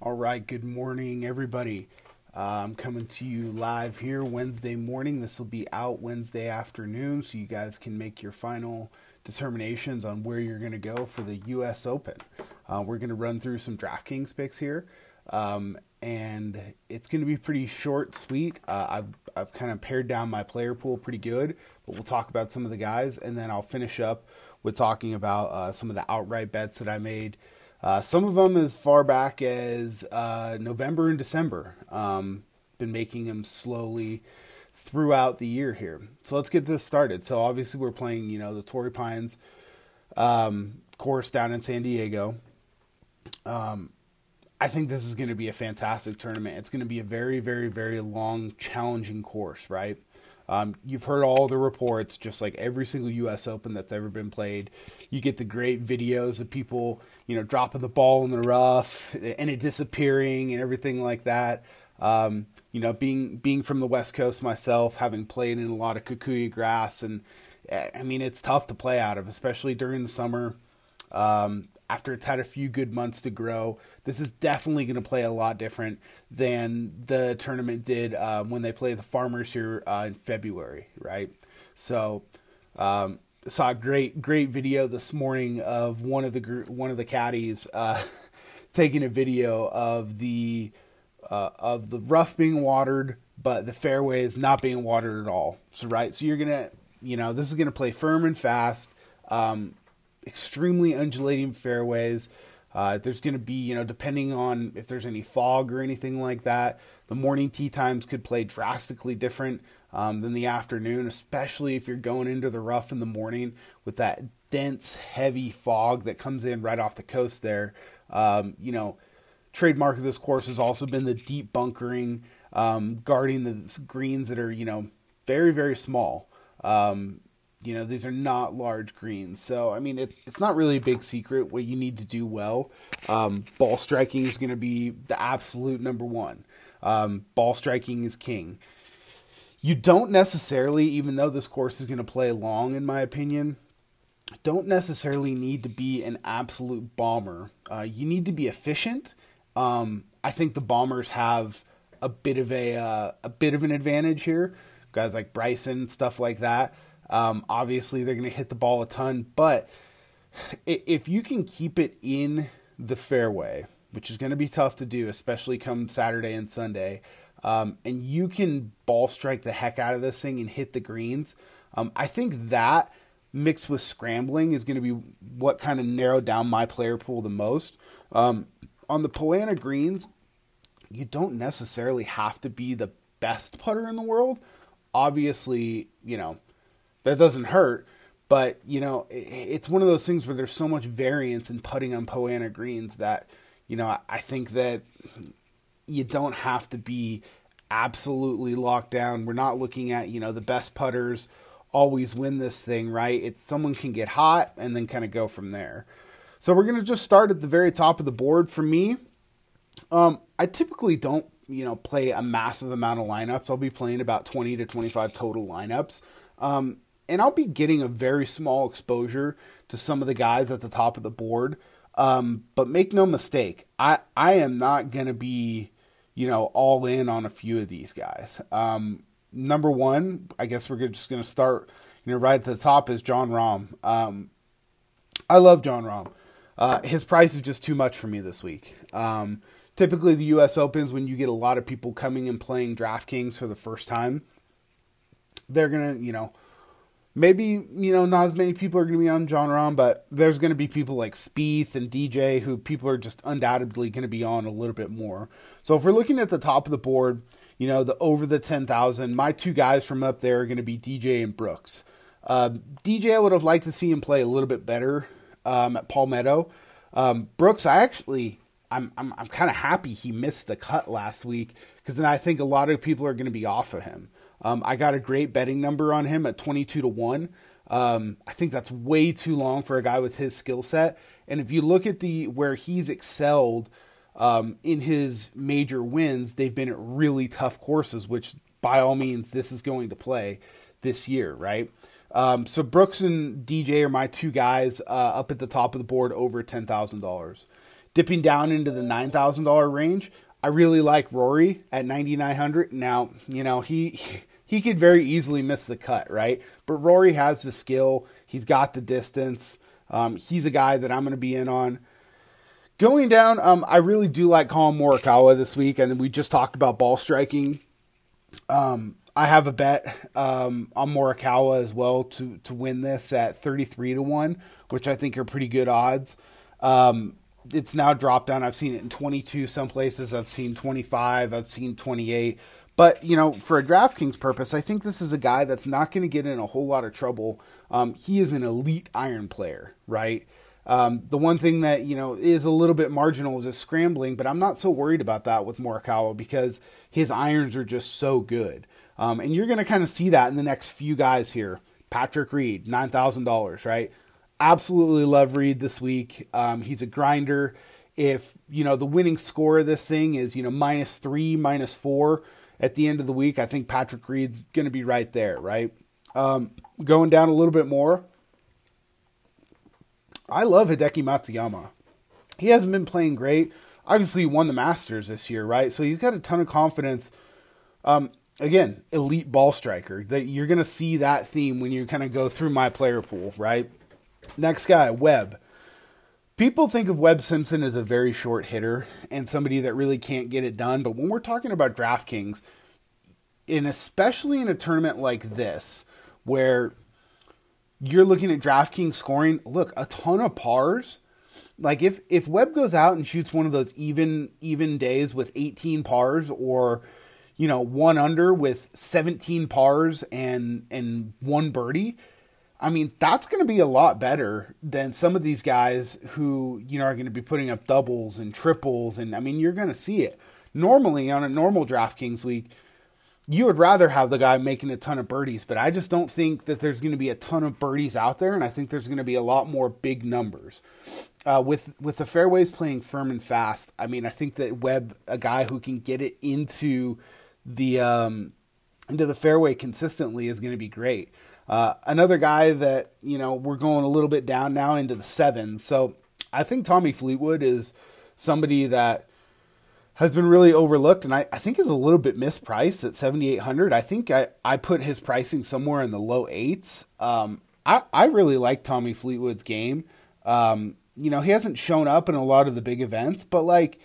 All right, good morning, everybody. Uh, I'm coming to you live here Wednesday morning. This will be out Wednesday afternoon, so you guys can make your final determinations on where you're going to go for the U.S. Open. Uh, we're going to run through some DraftKings picks here, um, and it's going to be pretty short, sweet. Uh, I've I've kind of pared down my player pool pretty good, but we'll talk about some of the guys, and then I'll finish up with talking about uh, some of the outright bets that I made. Uh, some of them as far back as uh, November and December. Um, been making them slowly throughout the year here. So let's get this started. So obviously we're playing, you know, the Torrey Pines um, course down in San Diego. Um, I think this is going to be a fantastic tournament. It's going to be a very, very, very long, challenging course, right? Um, you've heard all the reports, just like every single U.S. Open that's ever been played. You get the great videos of people, you know, dropping the ball in the rough and it disappearing and everything like that. Um, you know, being being from the West Coast myself, having played in a lot of kikuyu grass, and I mean, it's tough to play out of, especially during the summer. Um, after it's had a few good months to grow, this is definitely going to play a lot different than the tournament did um, when they played the Farmers here uh, in February, right? So, um, saw a great great video this morning of one of the one of the caddies uh, taking a video of the uh, of the rough being watered, but the fairway is not being watered at all. So right, so you're gonna you know this is gonna play firm and fast. Um, extremely undulating fairways. Uh, there's going to be, you know, depending on if there's any fog or anything like that, the morning tee times could play drastically different um, than the afternoon, especially if you're going into the rough in the morning with that dense, heavy fog that comes in right off the coast there. Um, you know, trademark of this course has also been the deep bunkering, um, guarding the greens that are, you know, very, very small. Um, you know, these are not large greens. So, I mean, it's it's not really a big secret what you need to do well. Um, ball striking is going to be the absolute number one. Um, ball striking is king. You don't necessarily, even though this course is going to play long, in my opinion, don't necessarily need to be an absolute bomber. Uh, you need to be efficient. Um, I think the bombers have a bit of a uh, a bit of an advantage here. Guys like Bryson, stuff like that. Um, obviously, they're going to hit the ball a ton, but if you can keep it in the fairway, which is going to be tough to do, especially come Saturday and Sunday, um, and you can ball strike the heck out of this thing and hit the greens, um, I think that mixed with scrambling is going to be what kind of narrowed down my player pool the most. Um, on the Poa greens, you don't necessarily have to be the best putter in the world. Obviously, you know, that doesn't hurt. But you know, it's one of those things where there's so much variance in putting on Poa annua greens that you know I think that you don't have to be absolutely locked down. We're not looking at you know the best putters always win this thing, right? It's someone can get hot and then kind of go from there. So we're gonna just start at the very top of the board. For me, um, I typically don't you know play a massive amount of lineups. I'll be playing about 20 to 25 total lineups. Um, and I'll be getting a very small exposure to some of the guys at the top of the board. Um, but make no mistake, I, I am not going to be, you know, all in on a few of these guys. Um, number one, I guess we're just going to start, you know, right at the top is Jon Rahm. Um, I love Jon Rahm. Uh, his price is just too much for me this week. Um, typically, the U.S. Opens, when you get a lot of people coming and playing DraftKings for the first time, they're going to, you know, maybe you know not as many people are going to be on Jon Rahm, but there's going to be people like Spieth and DJ who people are just undoubtedly going to be on a little bit more. So if we're looking at the top of the board, you know the over the ten thousand, my two guys from up there are going to be DJ and Brooks. Uh, DJ, I would have liked to see him play a little bit better um, at Palmetto. Um, Brooks, I actually, I'm I'm, I'm kind of happy he missed the cut last week because then I think a lot of people are going to be off of him. Um, I got a great betting number on him at 22 to 1. Um, I think that's way too long for a guy with his skill set. And if you look at the where he's excelled um, in his major wins, they've been at really tough courses, which by all means this is going to play this year, right? Um, so Brooks and DJ are my two guys uh, up at the top of the board over ten thousand dollars. dipping down into the nine thousand dollar range. I really like Rory at ninety nine hundred. Now, you know he he could very easily miss the cut, right? But Rory has the skill. He's got the distance. Um, he's a guy that I'm going to be in on. Going down, um, I really do like Collin Morikawa this week, and we just talked about ball striking. Um, I have a bet um, on Morikawa as well to to win this at 33 to 1, which I think are pretty good odds. Um, it's now dropped down. I've seen it in 22 some places. I've seen 25, I've seen 28. But, you know, for a DraftKings purpose, I think this is a guy that's not going to get in a whole lot of trouble. Um, he is an elite iron player, right? Um, the one thing that you know is a little bit marginal is his scrambling, but I'm not so worried about that with Morikawa because his irons are just so good. Um, and you're going to kind of see that in the next few guys here. Patrick Reed, $9,000, right? Absolutely love Reed this week. Um, he's a grinder. If, you know, the winning score of this thing is, you know, minus three, minus four at the end of the week, I think Patrick Reed's going to be right there, right? Um, going down a little bit more, I love Hideki Matsuyama. He hasn't been playing great. Obviously, he won the Masters this year, right? So he's got a ton of confidence. Um, again, elite ball striker. That you're going to see that theme when you kind of go through my player pool, right? Next guy, Webb. People think of Webb Simpson as a very short hitter and somebody that really can't get it done, but when we're talking about DraftKings, and especially in a tournament like this, where you're looking at DraftKings scoring, look, a ton of pars. Like if if Webb goes out and shoots one of those even even days with 18 pars or you know, one under with 17 pars and and one birdie, I mean, that's going to be a lot better than some of these guys who, you know, are going to be putting up doubles and triples and I mean, you're going to see it. Normally on a normal DraftKings week, you would rather have the guy making a ton of birdies, but I just don't think that there's going to be a ton of birdies out there, and I think there's going to be a lot more big numbers. Uh, with with the fairways playing firm and fast, I mean, I think that Webb, a guy who can get it into the um, into the fairway consistently is going to be great. Uh, another guy that you know we're going a little bit down now into the sevens, so I think Tommy Fleetwood is somebody that has been really overlooked and I, I think is a little bit mispriced at 7800 i think I, I put his pricing somewhere in the low eights. Um, I, I really like tommy fleetwood's game. Um, you know he hasn't shown up in a lot of the big events but like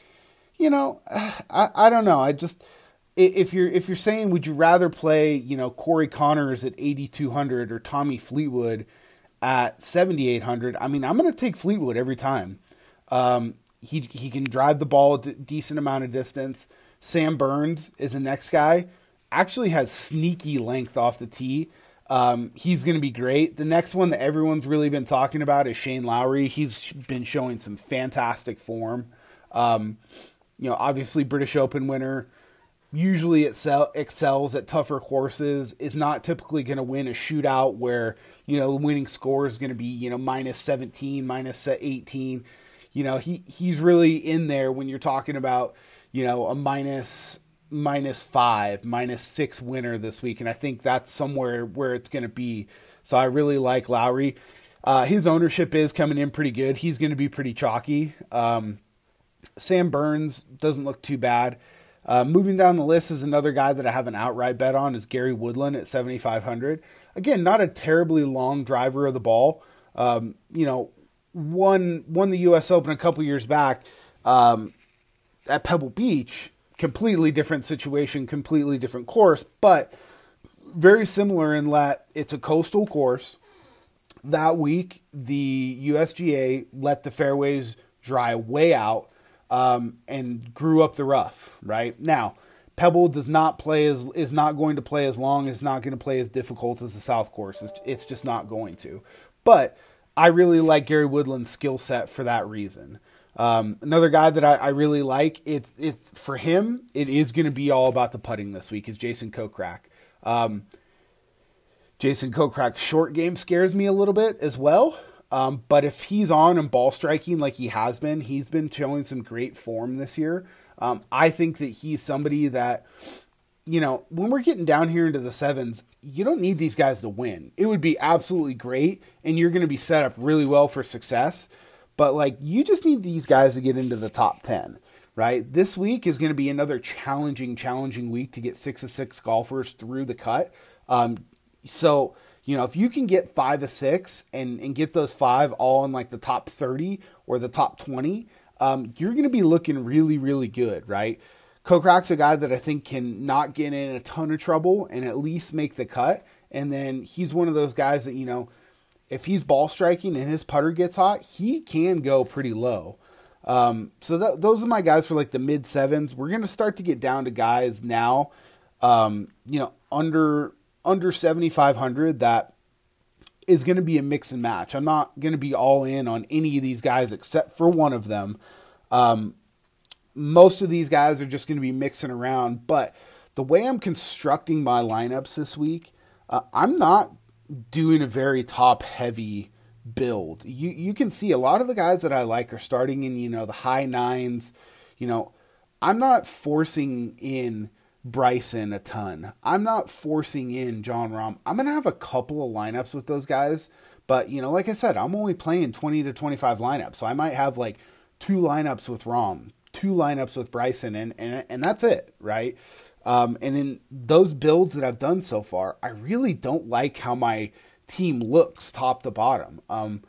you know i, I don't know. I just if you're if you're saying would you rather play you know Corey Conners at 8200 or Tommy Fleetwood at 7800 I mean I'm going to take Fleetwood every time um, he he can drive the ball a d- decent amount of distance Sam Burns is the next guy actually has sneaky length off the tee um, he's going to be great. The next one that everyone's really been talking about is Shane Lowry. He's been showing some fantastic form. Um, you know, obviously British Open winner usually excel, excels at tougher courses, is not typically going to win a shootout where, you know, the winning score is going to be, you know, minus 17, minus 18. You know, he, he's really in there when you're talking about, you know, a minus minus five, minus six winner this week. And I think that's somewhere where it's going to be. So I really like Lowry. Uh, his ownership is coming in pretty good. He's going to be pretty chalky. Um, Sam Burns doesn't look too bad. Uh, moving down the list is another guy that I have an outright bet on is Gary Woodland at 7,500. Again, not a terribly long driver of the ball. Um, you know, won won the U.S. Open a couple years back um, at Pebble Beach. Completely different situation, completely different course, but very similar in that it's a coastal course. That week, the USGA let the fairways dry way out um, and grew up the rough. Right now, Pebble does not play as is not going to play as long. It's not going to play as difficult as the South Course. It's, it's just not going to. But I really like Gary Woodland's skill set for that reason. Um, another guy that I, I, really like, it's it's for him. It is going to be all about the putting this week. Is Jason Kokrak. Um, Jason Kokrak's short game scares me a little bit as well. Um, but if he's on and ball striking like he has been, he's been showing some great form this year. Um, I think that he's somebody that, you know, when we're getting down here into the sevens, you don't need these guys to win. It would be absolutely great, and you're going to be set up really well for success. but like you just need these guys to get into the top 10 right this week is going to be another challenging challenging week to get six of six golfers through the cut um, so you know if you can get five of six and and get those five all in like the top 30 or the top 20 um, you're going to be looking really really good right Kokrak's a guy that I think can not get in a ton of trouble and at least make the cut. And then he's one of those guys that, you know, if he's ball striking and his putter gets hot, he can go pretty low. Um, so that, those are my guys for like the mid sevens. We're going to start to get down to guys now, um, you know, under under 7,500 that is going to be a mix and match. I'm not going to be all in on any of these guys except for one of them. Um, most of these guys are just going to be mixing around. But the way I'm constructing my lineups this week, uh, I'm not doing a very top heavy build. You you can see a lot of the guys that I like are starting in you know the high nines. You know, I'm not forcing in Bryson a ton. I'm not forcing in Jon Rahm. I'm gonna have a couple of lineups with those guys, but you know, like I said, I'm only playing 20 to 25 lineups, so I might have like two lineups with Rahm, two lineups with Bryson, and and and that's it, right? Um, and in those builds that I've done so far, I really don't like how my team looks top to bottom. Um,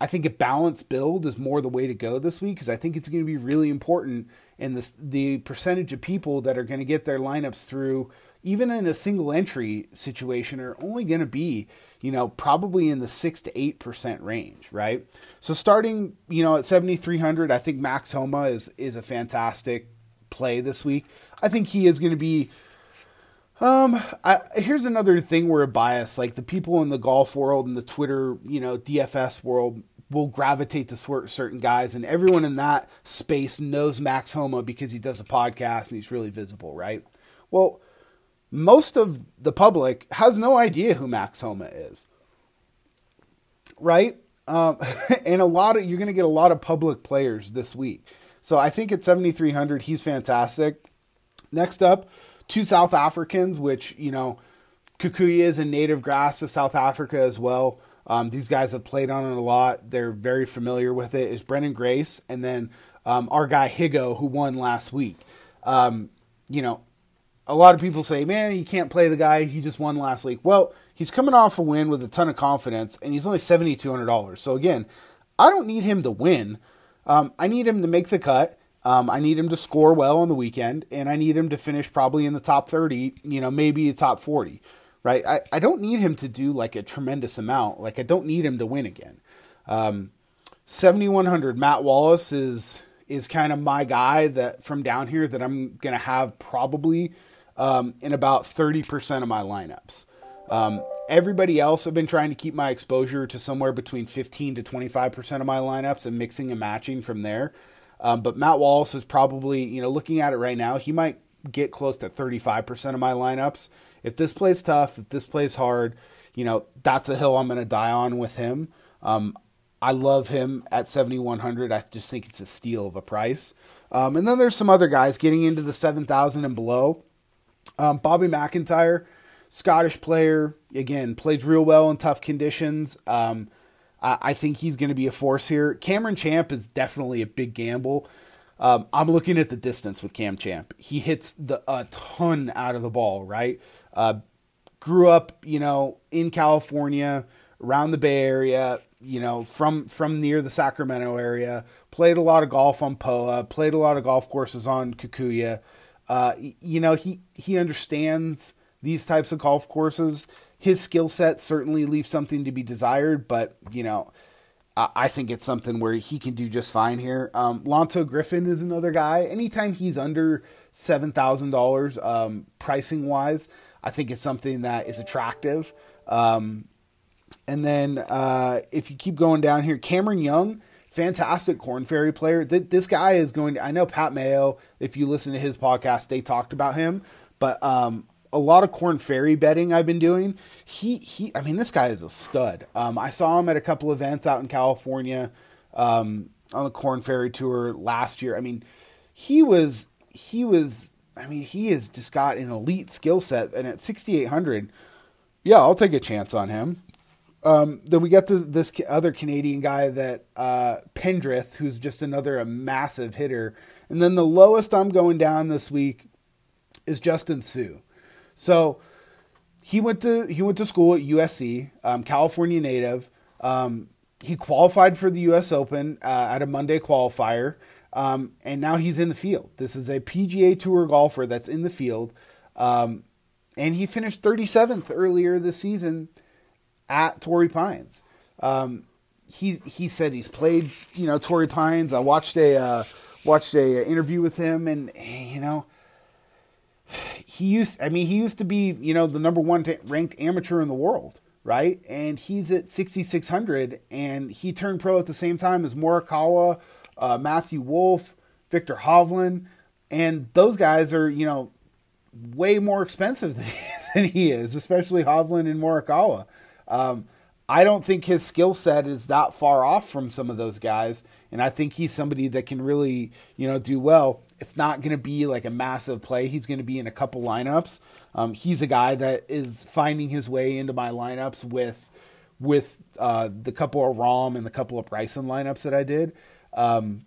I think a balanced build is more the way to go this week because I think it's going to be really important. And this, the percentage of people that are going to get their lineups through, even in a single entry situation, are only going to be you know, probably in the six to eight percent range, right? So starting, you know, at seventy three hundred, I think Max Homa is is a fantastic play this week. I think he is going to be. Um, I, here's another thing where a bias, like the people in the golf world and the Twitter, you know, DFS world will gravitate to certain guys, and everyone in that space knows Max Homa because he does a podcast and he's really visible, right? Well, most of the public has no idea who Max Homa is. Right? Um, and a lot of you're going to get a lot of public players this week. So I think at 7300 he's fantastic. Next up, two South Africans which, you know, Kikuyu is a native grass of South Africa as well. Um, these guys have played on it a lot. They're very familiar with it. Is Branden Grace and then um, our guy Higgo, who won last week. Um, you know, a lot of people say, man, you can't play the guy. He just won last week. Well, he's coming off a win with a ton of confidence, and he's only seventy two hundred dollars. So again, I don't need him to win. Um, I need him to make the cut. Um, I need him to score well on the weekend, and I need him to finish probably in the top thirty. You know, maybe a top forty. Right? I, I don't need him to do like a tremendous amount. Like I don't need him to win again. Um, seventy one hundred. Matt Wallace is is kind of my guy that from down here that I'm gonna have probably um, in about 30% of my lineups. Um, everybody else, I've been trying to keep my exposure to somewhere between 15 to 25% of my lineups and mixing and matching from there. Um, but Matt Wallace is probably, you know, looking at it right now, he might get close to 35% of my lineups. If this plays tough, if this plays hard, you know, that's a hill I'm going to die on with him. Um, I love him at 7,100. I just think it's a steal of a price. Um, and then there's some other guys getting into the 7,000 and below. Um, Bobby MacIntyre, Scottish player, again, played real well in tough conditions. Um, I, I, think he's going to be a force here. Cameron Champ is definitely a big gamble. Um, I'm looking at the distance with Cam Champ. He hits the a ton out of the ball, right? Uh, grew up, you know, in California, around the Bay Area, you know, from from near the Sacramento area. Played a lot of golf on Poa. Played a lot of golf courses on Kikuyu. Uh, you know, he he understands these types of golf courses. His skill set certainly leaves something to be desired, but you know, I, I think it's something where he can do just fine here. Um, Lanto Griffin is another guy. Anytime he's under seven thousand um, dollars pricing wise, I think it's something that is attractive. Um, and then uh, if you keep going down here, Cameron Young fantastic Korn Ferry player. This guy is going to, I know Pat Mayo, if you listen to his podcast, they talked about him, but um, a lot of Korn Ferry betting I've been doing. He, he, I mean, this guy is a stud. Um, I saw him at a couple events out in California um, on the Korn Ferry tour last year. I mean, he was, he was, I mean, he has just got an elite skill set, and at 6,800, yeah, I'll take a chance on him. Um, then we got this other Canadian guy that uh, Pendrith, who's just another a massive hitter. And then the lowest I'm going down this week is Justin Suh. So he went to he went to school at USC, um, California native. Um, he qualified for the U.S. Open uh, at a Monday qualifier, um, and now he's in the field. This is a PGA Tour golfer that's in the field, um, and he finished 37th earlier this season at Torrey Pines. Um, he he said he's played you know Torrey Pines. I watched a uh, watched a interview with him, and you know he used I mean he used to be you know the number one ranked amateur in the world right? And he's at 6,600, and he turned pro at the same time as Morikawa, uh, Matthew Wolff, Viktor Hovland, and those guys are, you know, way more expensive than he is, especially Hovland and Morikawa. Um, I don't think his skill set is that far off from some of those guys, and I think he's somebody that can really, you know, do well. It's not going to be like a massive play. He's going to be in a couple lineups. Um, he's a guy that is finding his way into my lineups with with uh, the couple of Rahm and the couple of Bryson lineups that I did. Um,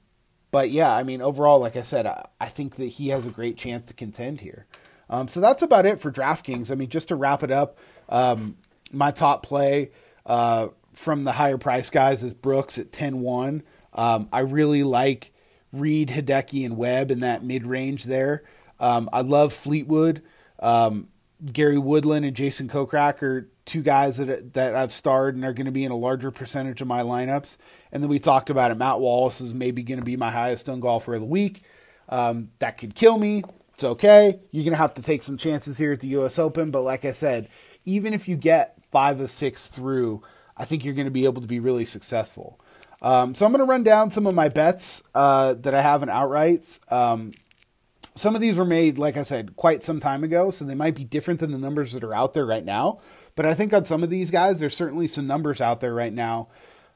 but yeah, I mean, overall, like I said, I, I, think that he has a great chance to contend here. Um, so that's about it for DraftKings. I mean, just to wrap it up, um, my top play uh, from the higher price guys is Brooks at 10 1. Um, I really like Reed, Hideki, and Webb in that mid range there. Um, I love Fleetwood. Um, Gary Woodland and Jason Kokrak are two guys that that I've starred and are going to be in a larger percentage of my lineups. And then we talked about it. Matt Wallace is maybe going to be my highest owned golfer of the week. Um, that could kill me. It's okay. You're going to have to take some chances here at the U.S. Open. But like I said, even if you get five of six through, I think you're going to be able to be really successful. Um, so I'm going to run down some of my bets uh, that I have in outrights. Um, some of these were made, like I said, quite some time ago, so they might be different than the numbers that are out there right now. But I think on some of these guys, there's certainly some numbers out there right now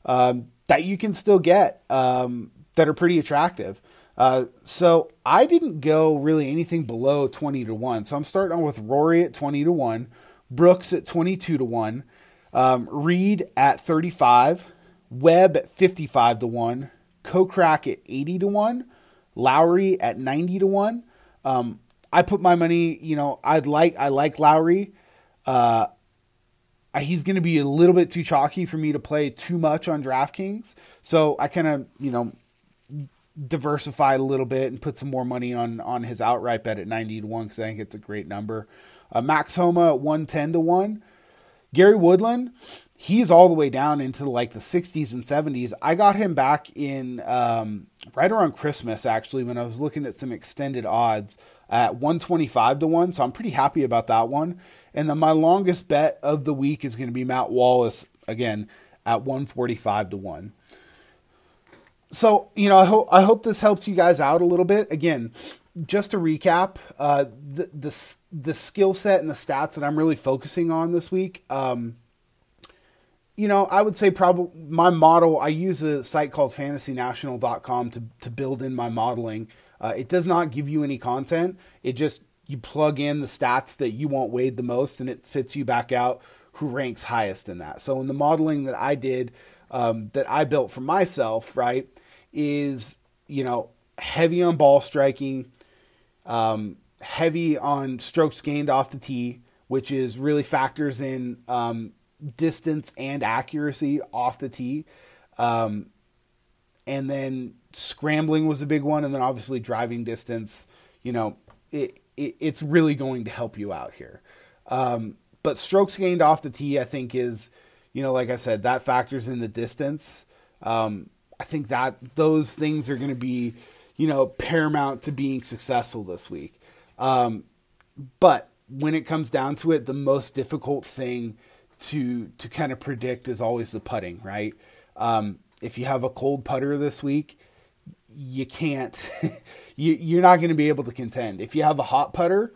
um, that you can still get um, that are pretty attractive. Uh, so I didn't go really anything below 20 to 1. So I'm starting on with Rory at 20 to 1, Brooks at 22 to 1, um, Reed at 35, Webb at 55 to 1, Kokrak at 80 to 1, Lowry at 90 to 1. Um, I put my money, you know, I'd like I like Lowry. Uh, he's going to be a little bit too chalky for me to play too much on DraftKings. So I kind of, you know, diversified a little bit and put some more money on on his outright bet at 90 to 1 because I think it's a great number. Uh, Max Homa at 110 to 1. Gary Woodland, he's all the way down into like the 60s and 70s. I got him back in um, right around Christmas, actually, when I was looking at some extended odds at 125 to 1. So I'm pretty happy about that one. And then my longest bet of the week is going to be Matt Wallace again at 145 to 1. So, you know, I hope I hope this helps you guys out a little bit. Again, just to recap, uh, the the the skill set and the stats that I'm really focusing on this week. Um, you know, I would say probably my model. I use a site called FantasyNational.com to to build in my modeling. Uh, it does not give you any content. It just you plug in the stats that you want weighed the most, and it fits you back out who ranks highest in that. So in the modeling that I did, um, that I built for myself, right, is you know heavy on ball striking, um, heavy on strokes gained off the tee, which is really factors in um, distance and accuracy off the tee. Um, and then scrambling was a big one, and then obviously driving distance. You know, it, it, it's really going to help you out here. Um, but strokes gained off the tee, I think, is, you know, like I said, that factors in the distance. Um, I think that those things are going to be, you know, paramount to being successful this week. Um, but when it comes down to it, the most difficult thing to to kind of predict is always the putting, right? Um, if you have a cold putter this week, you can't you, you're not going to be able to contend. If you have a hot putter,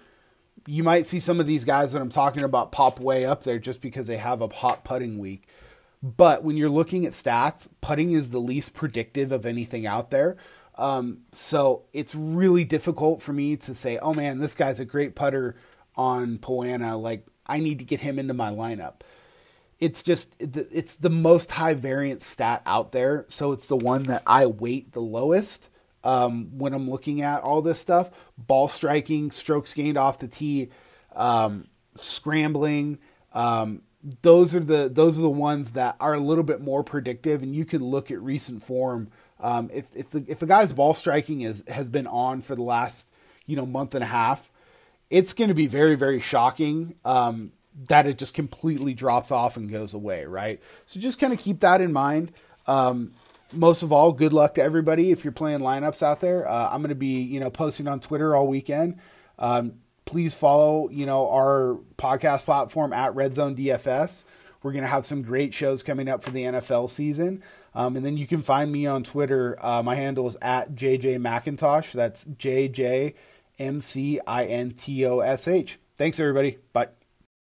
you might see some of these guys that I'm talking about pop way up there just because they have a hot putting week. But when you're looking at stats, putting is the least predictive of anything out there. Um, so it's really difficult for me to say, oh man, this guy's a great putter on Poa annua. Like, I need to get him into my lineup. It's just it's the most high variance stat out there, so it's the one that I weight the lowest um, when I'm looking at all this stuff. Ball striking, strokes gained off the tee, um, scrambling. Um, those are the those are the ones that are a little bit more predictive, and you can look at recent form. Um, if if the if a guy's ball striking is has been on for the last you know month and a half, it's going to be very very shocking um, that it just completely drops off and goes away, right? So just kind of keep that in mind. Um, most of all, good luck to everybody if you're playing lineups out there. Uh, I'm going to be you know posting on Twitter all weekend. Um, please follow you know our podcast platform at Red Zone DFS. We're going to have some great shows coming up for the NFL season. Um, and then you can find me on Twitter. Uh, my handle is at JJ McIntosh. That's J J M C I N T O S H. Thanks, everybody. Bye.